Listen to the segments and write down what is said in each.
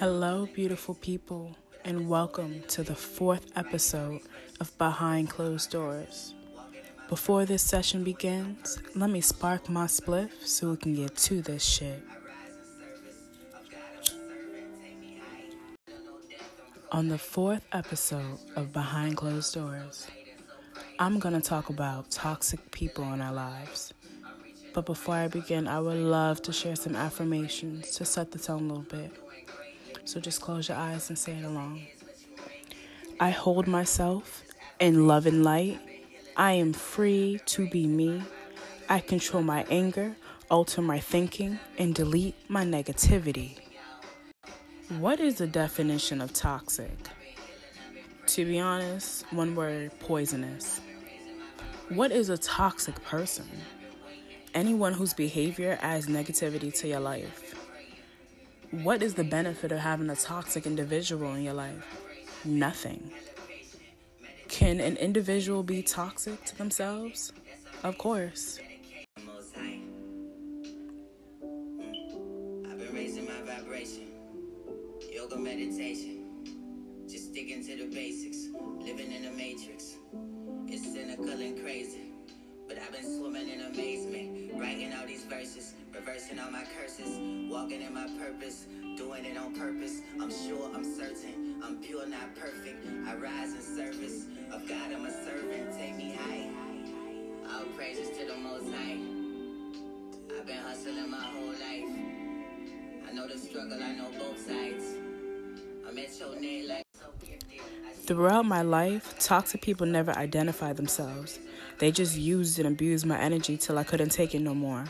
Hello, beautiful people, and welcome to the fourth episode of Behind Closed Doors. Before this session begins, let me spark my spliff so we can get to this shit. On the fourth episode of Behind Closed Doors, I'm going to talk about toxic people in our lives. But before I begin, I would love to share some affirmations to set the tone a little bit. So just close your eyes and say it along. I hold myself in love and light. I am free to be me. I control my anger, alter my thinking, and delete my negativity. What is the definition of toxic? To be honest, one word poisonous. What is a toxic person? Anyone whose behavior adds negativity to your life. What is the benefit of having a toxic individual in your life? Nothing. Can an individual be toxic to themselves? Of course. Yoga meditation, just to the basics, living in the matrix. It's cynical and crazy. But I've been swimming in amazement, writing all these verses, reversing all my curses, walking in my purpose, doing it on purpose. I'm sure, I'm certain, I'm pure, not perfect. I rise in service of God, I'm a servant. Take me high. All praises to the Most High. I've been hustling my whole life. I know the struggle, I know both sides. I'm at your name like. Throughout my life, toxic people never identify themselves. They just used and abused my energy till I couldn't take it no more.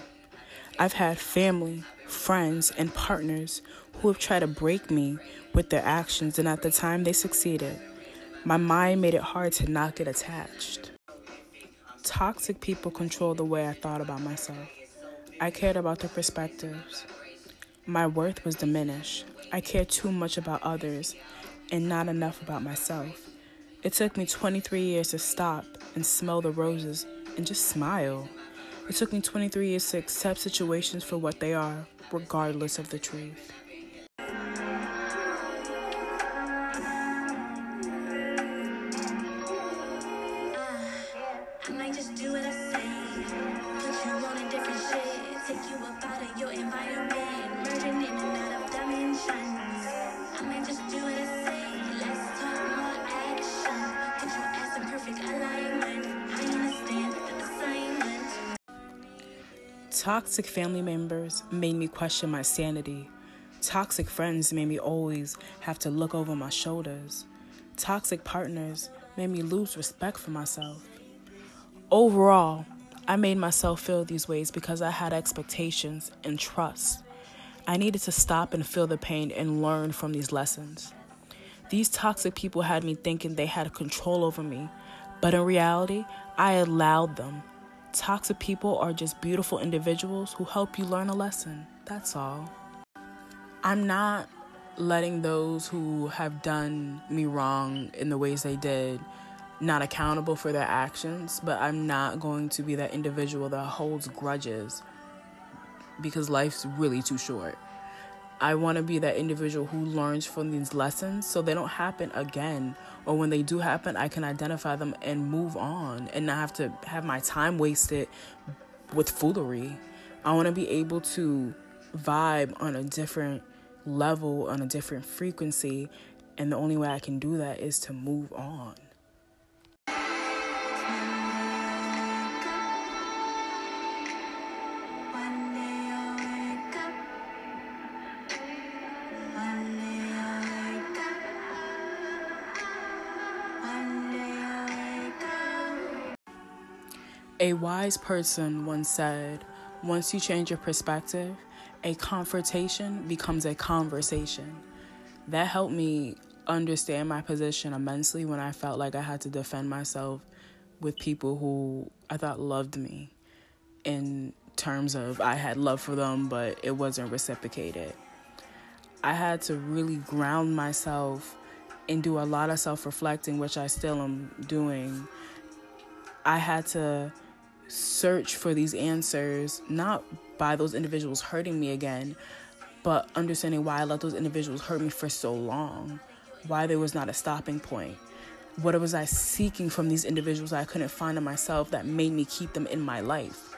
I've had family, friends, and partners who have tried to break me with their actions, and at the time they succeeded. My mind made it hard to not get attached. Toxic people control the way I thought about myself. I cared about their perspectives. My worth was diminished. I cared too much about others and not enough about myself. It took me 23 years to stop and smell the roses and just smile. It took me 23 years to accept situations for what they are, regardless of the truth. Toxic family members made me question my sanity. Toxic friends made me always have to look over my shoulders. Toxic partners made me lose respect for myself. Overall, I made myself feel these ways because I had expectations and trust. I needed to stop and feel the pain and learn from these lessons. These toxic people had me thinking they had control over me, but in reality, I allowed them Toxic people are just beautiful individuals who help you learn a lesson. That's all. I'm not letting those who have done me wrong in the ways they did not accountable for their actions, but I'm not going to be that individual that holds grudges because life's really too short. I want to be that individual who learns from these lessons so they don't happen again. Or when they do happen, I can identify them and move on and not have to have my time wasted with foolery. I want to be able to vibe on a different level, on a different frequency. And the only way I can do that is to move on. A wise person once said, once you change your perspective, a confrontation becomes a conversation. That helped me understand my position immensely when I felt like I had to defend myself with people who I thought loved me in terms of I had love for them, but it wasn't reciprocated. I had to really ground myself and do a lot of self reflecting, which I still am doing. I had to search for these answers, not by those individuals hurting me again, but understanding why I let those individuals hurt me for so long, why there was not a stopping point. What was I seeking from these individuals I couldn't find in myself that made me keep them in my life?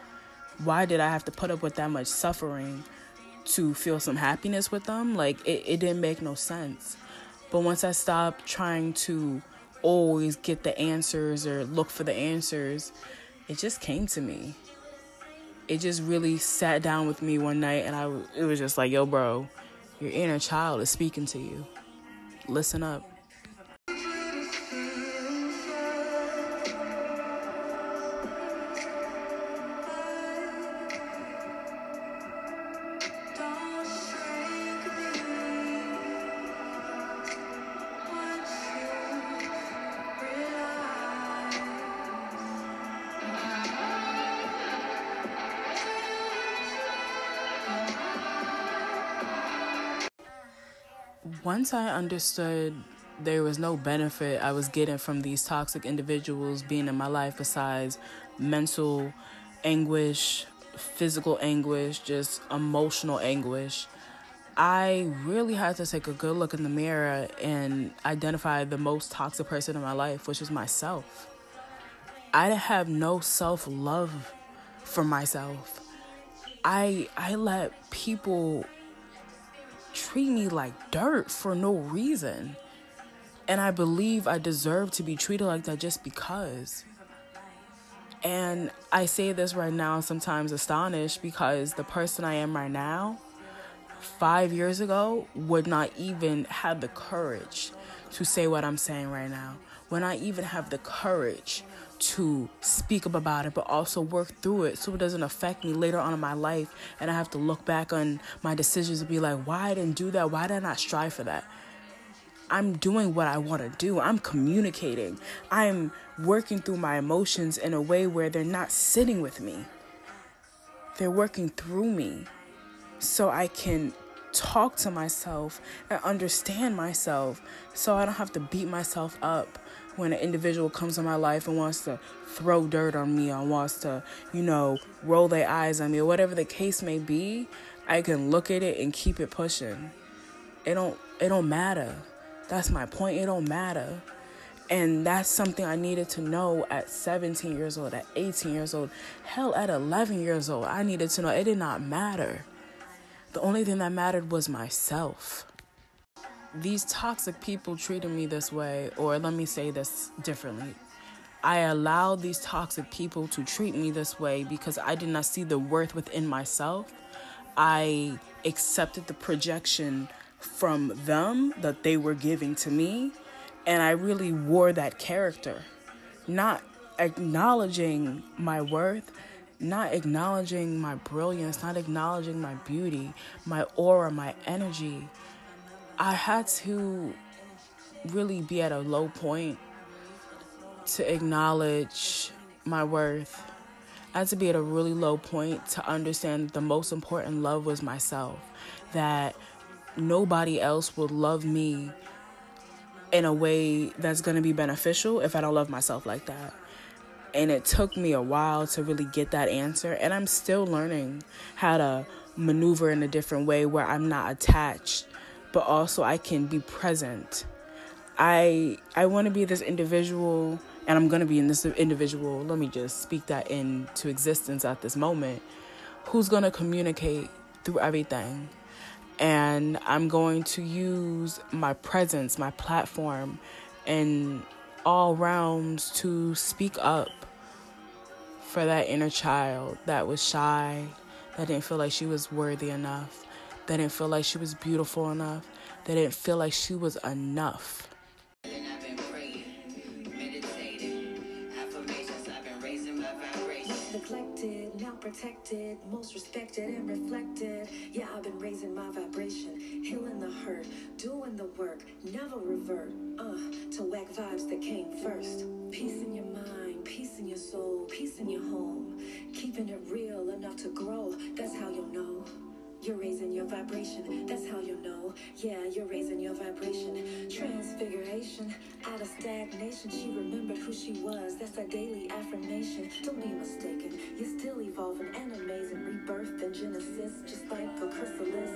Why did I have to put up with that much suffering to feel some happiness with them? Like, it, it didn't make no sense. But once I stopped trying to always get the answers or look for the answers, it just came to me. It just really sat down with me one night and I it was just like, "Yo, bro, your inner child is speaking to you. Listen up." Once I understood there was no benefit I was getting from these toxic individuals being in my life besides mental anguish, physical anguish, just emotional anguish. I really had to take a good look in the mirror and identify the most toxic person in my life, which is myself. I have no self love for myself. I I let people treat me like dirt for no reason. And I believe I deserve to be treated like that just because. And I say this right now, sometimes astonished because the person I am right now, five years ago, would not even have the courage to say what I'm saying right now. When I even have the courage to speak up about it, but also work through it so it doesn't affect me later on in my life. And I have to look back on my decisions and be like, why I didn't do that? Why did I not strive for that? I'm doing what I want to do. I'm communicating. I'm working through my emotions in a way where they're not sitting with me. They're working through me so I can talk to myself and understand myself so I don't have to beat myself up when an individual comes in my life and wants to throw dirt on me or wants to, you know, roll their eyes on me or whatever the case may be, I can look at it and keep it pushing. It don't it don't matter. That's my point. It don't matter. And that's something I needed to know at 17 years old, at 18 years old, hell, at 11 years old. I needed to know it did not matter. The only thing that mattered was myself these toxic people treated me this way, or let me say this differently. I allowed these toxic people to treat me this way because I did not see the worth within myself. I accepted the projection from them that they were giving to me, and I really wore that character, not acknowledging my worth, not acknowledging my brilliance, not acknowledging my beauty, my aura, my energy I had to really be at a low point to acknowledge my worth. I had to be at a really low point to understand the most important love was myself. That nobody else would love me in a way that's going to be beneficial if I don't love myself like that. And it took me a while to really get that answer. And I'm still learning how to maneuver in a different way where I'm not attached but also I can be present. I I want to be this individual and I'm going to be in this individual. Let me just speak that into existence at this moment. Who's going to communicate through everything? And I'm going to use my presence, my platform, in all realms to speak up for that inner child that was shy, that didn't feel like she was worthy enough, that didn't feel like she was beautiful enough, They didn't feel like she was enough. Now protected, most respected and reflected. Yeah, I've been raising my vibration, healing the hurt, doing the work, never revert. Uh, to whack vibes that came first. Peace in your mind, peace in your soul, peace in your home. Keeping it real enough to grow, that's how you'll know. You're raising your vibration, that's how you know. Yeah, you're raising your vibration. Transfiguration, out of stagnation. She remembered who she was, that's a daily affirmation. Don't be mistaken, you're still evolving and amazing. Rebirth and Genesis, just like a chrysalis.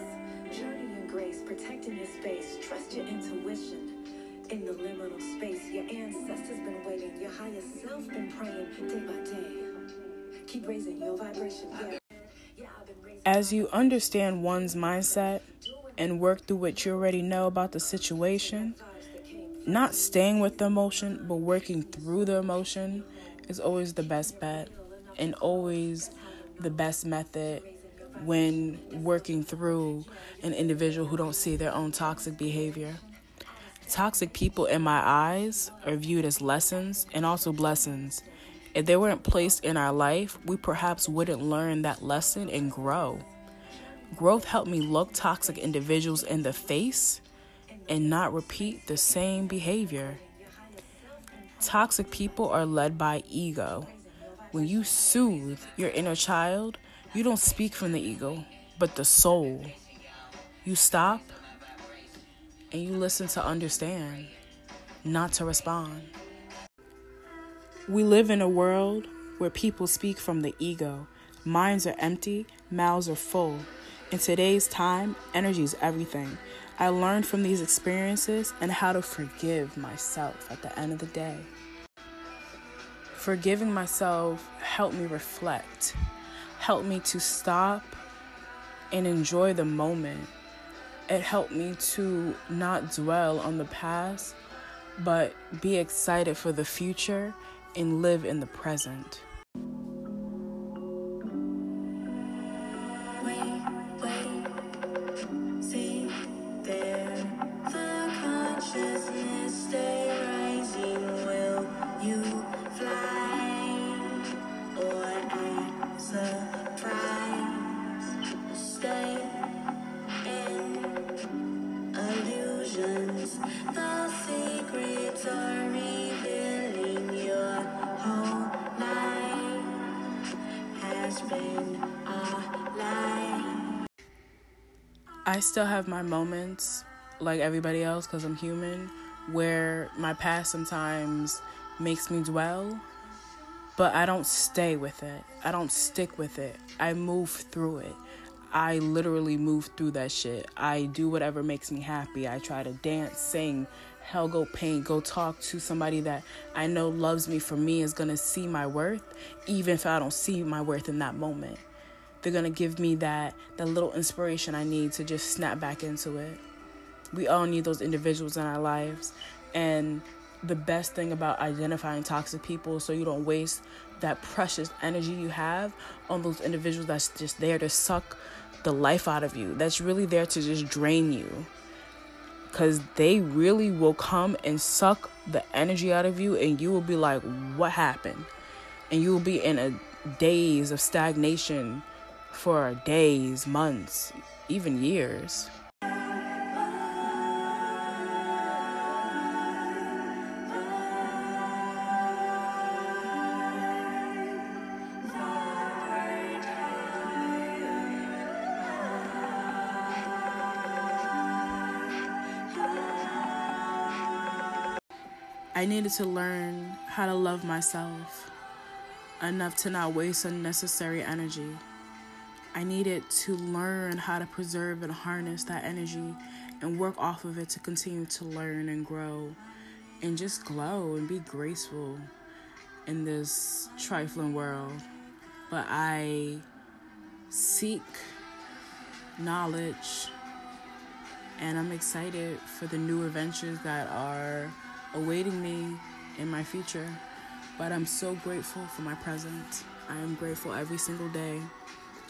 Journey in grace, protecting your space. Trust your intuition. In the liminal space, your ancestors been waiting. Your higher self been praying day by day. Keep raising your vibration. Yeah. As you understand one's mindset and work through what you already know about the situation, not staying with the emotion, but working through the emotion is always the best bet and always the best method when working through an individual who don't see their own toxic behavior. Toxic people in my eyes are viewed as lessons and also blessings. If they weren't placed in our life, we perhaps wouldn't learn that lesson and grow. Growth helped me look toxic individuals in the face and not repeat the same behavior. Toxic people are led by ego. When you soothe your inner child, you don't speak from the ego, but the soul. You stop and you listen to understand, not to respond. We live in a world where people speak from the ego. Minds are empty, mouths are full. In today's time, energy is everything. I learned from these experiences and how to forgive myself at the end of the day. Forgiving myself helped me reflect, helped me to stop and enjoy the moment. It helped me to not dwell on the past, but be excited for the future and live in the present. I still have my moments, like everybody else, because I'm human, where my past sometimes makes me dwell, but I don't stay with it. I don't stick with it. I move through it. I literally move through that shit. I do whatever makes me happy. I try to dance, sing, hell go paint, go talk to somebody that I know loves me for me is gonna see my worth, even if I don't see my worth in that moment they're gonna give me that that little inspiration I need to just snap back into it. We all need those individuals in our lives, and the best thing about identifying toxic people so you don't waste that precious energy you have on those individuals that's just there to suck the life out of you. That's really there to just drain you. Cause they really will come and suck the energy out of you, and you will be like, "What happened?" And you will be in a daze of stagnation for days, months, even years. I needed to learn how to love myself enough to not waste unnecessary energy. I needed to learn how to preserve and harness that energy and work off of it to continue to learn and grow and just glow and be graceful in this trifling world. But I seek knowledge and I'm excited for the new adventures that are awaiting me in my future. But I'm so grateful for my present. I am grateful every single day.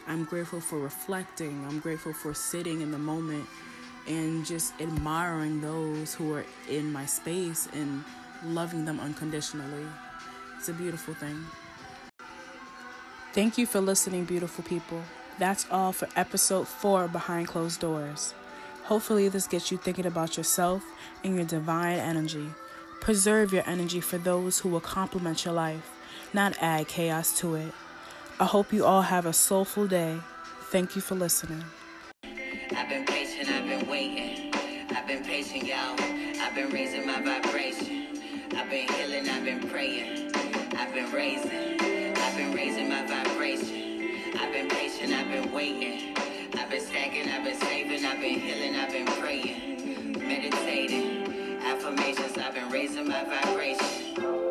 I'm grateful for reflecting. I'm grateful for sitting in the moment and just admiring those who are in my space and loving them unconditionally. It's a beautiful thing. Thank you for listening, beautiful people. That's all for episode four Behind Closed Doors. Hopefully, this gets you thinking about yourself and your divine energy. Preserve your energy for those who will complement your life, not add chaos to it. I hope you all have a soulful day. Thank you for listening. I've been patient, I've been waiting. I've been patient, y'all. I've been raising my vibration. I've been healing, I've been praying. I've been raising. I've been raising my vibration. I've been patient, I've been waiting. I've been stacking, I've been saving, I've been healing, I've been praying, meditating. Affirmations, I've been raising my vibration.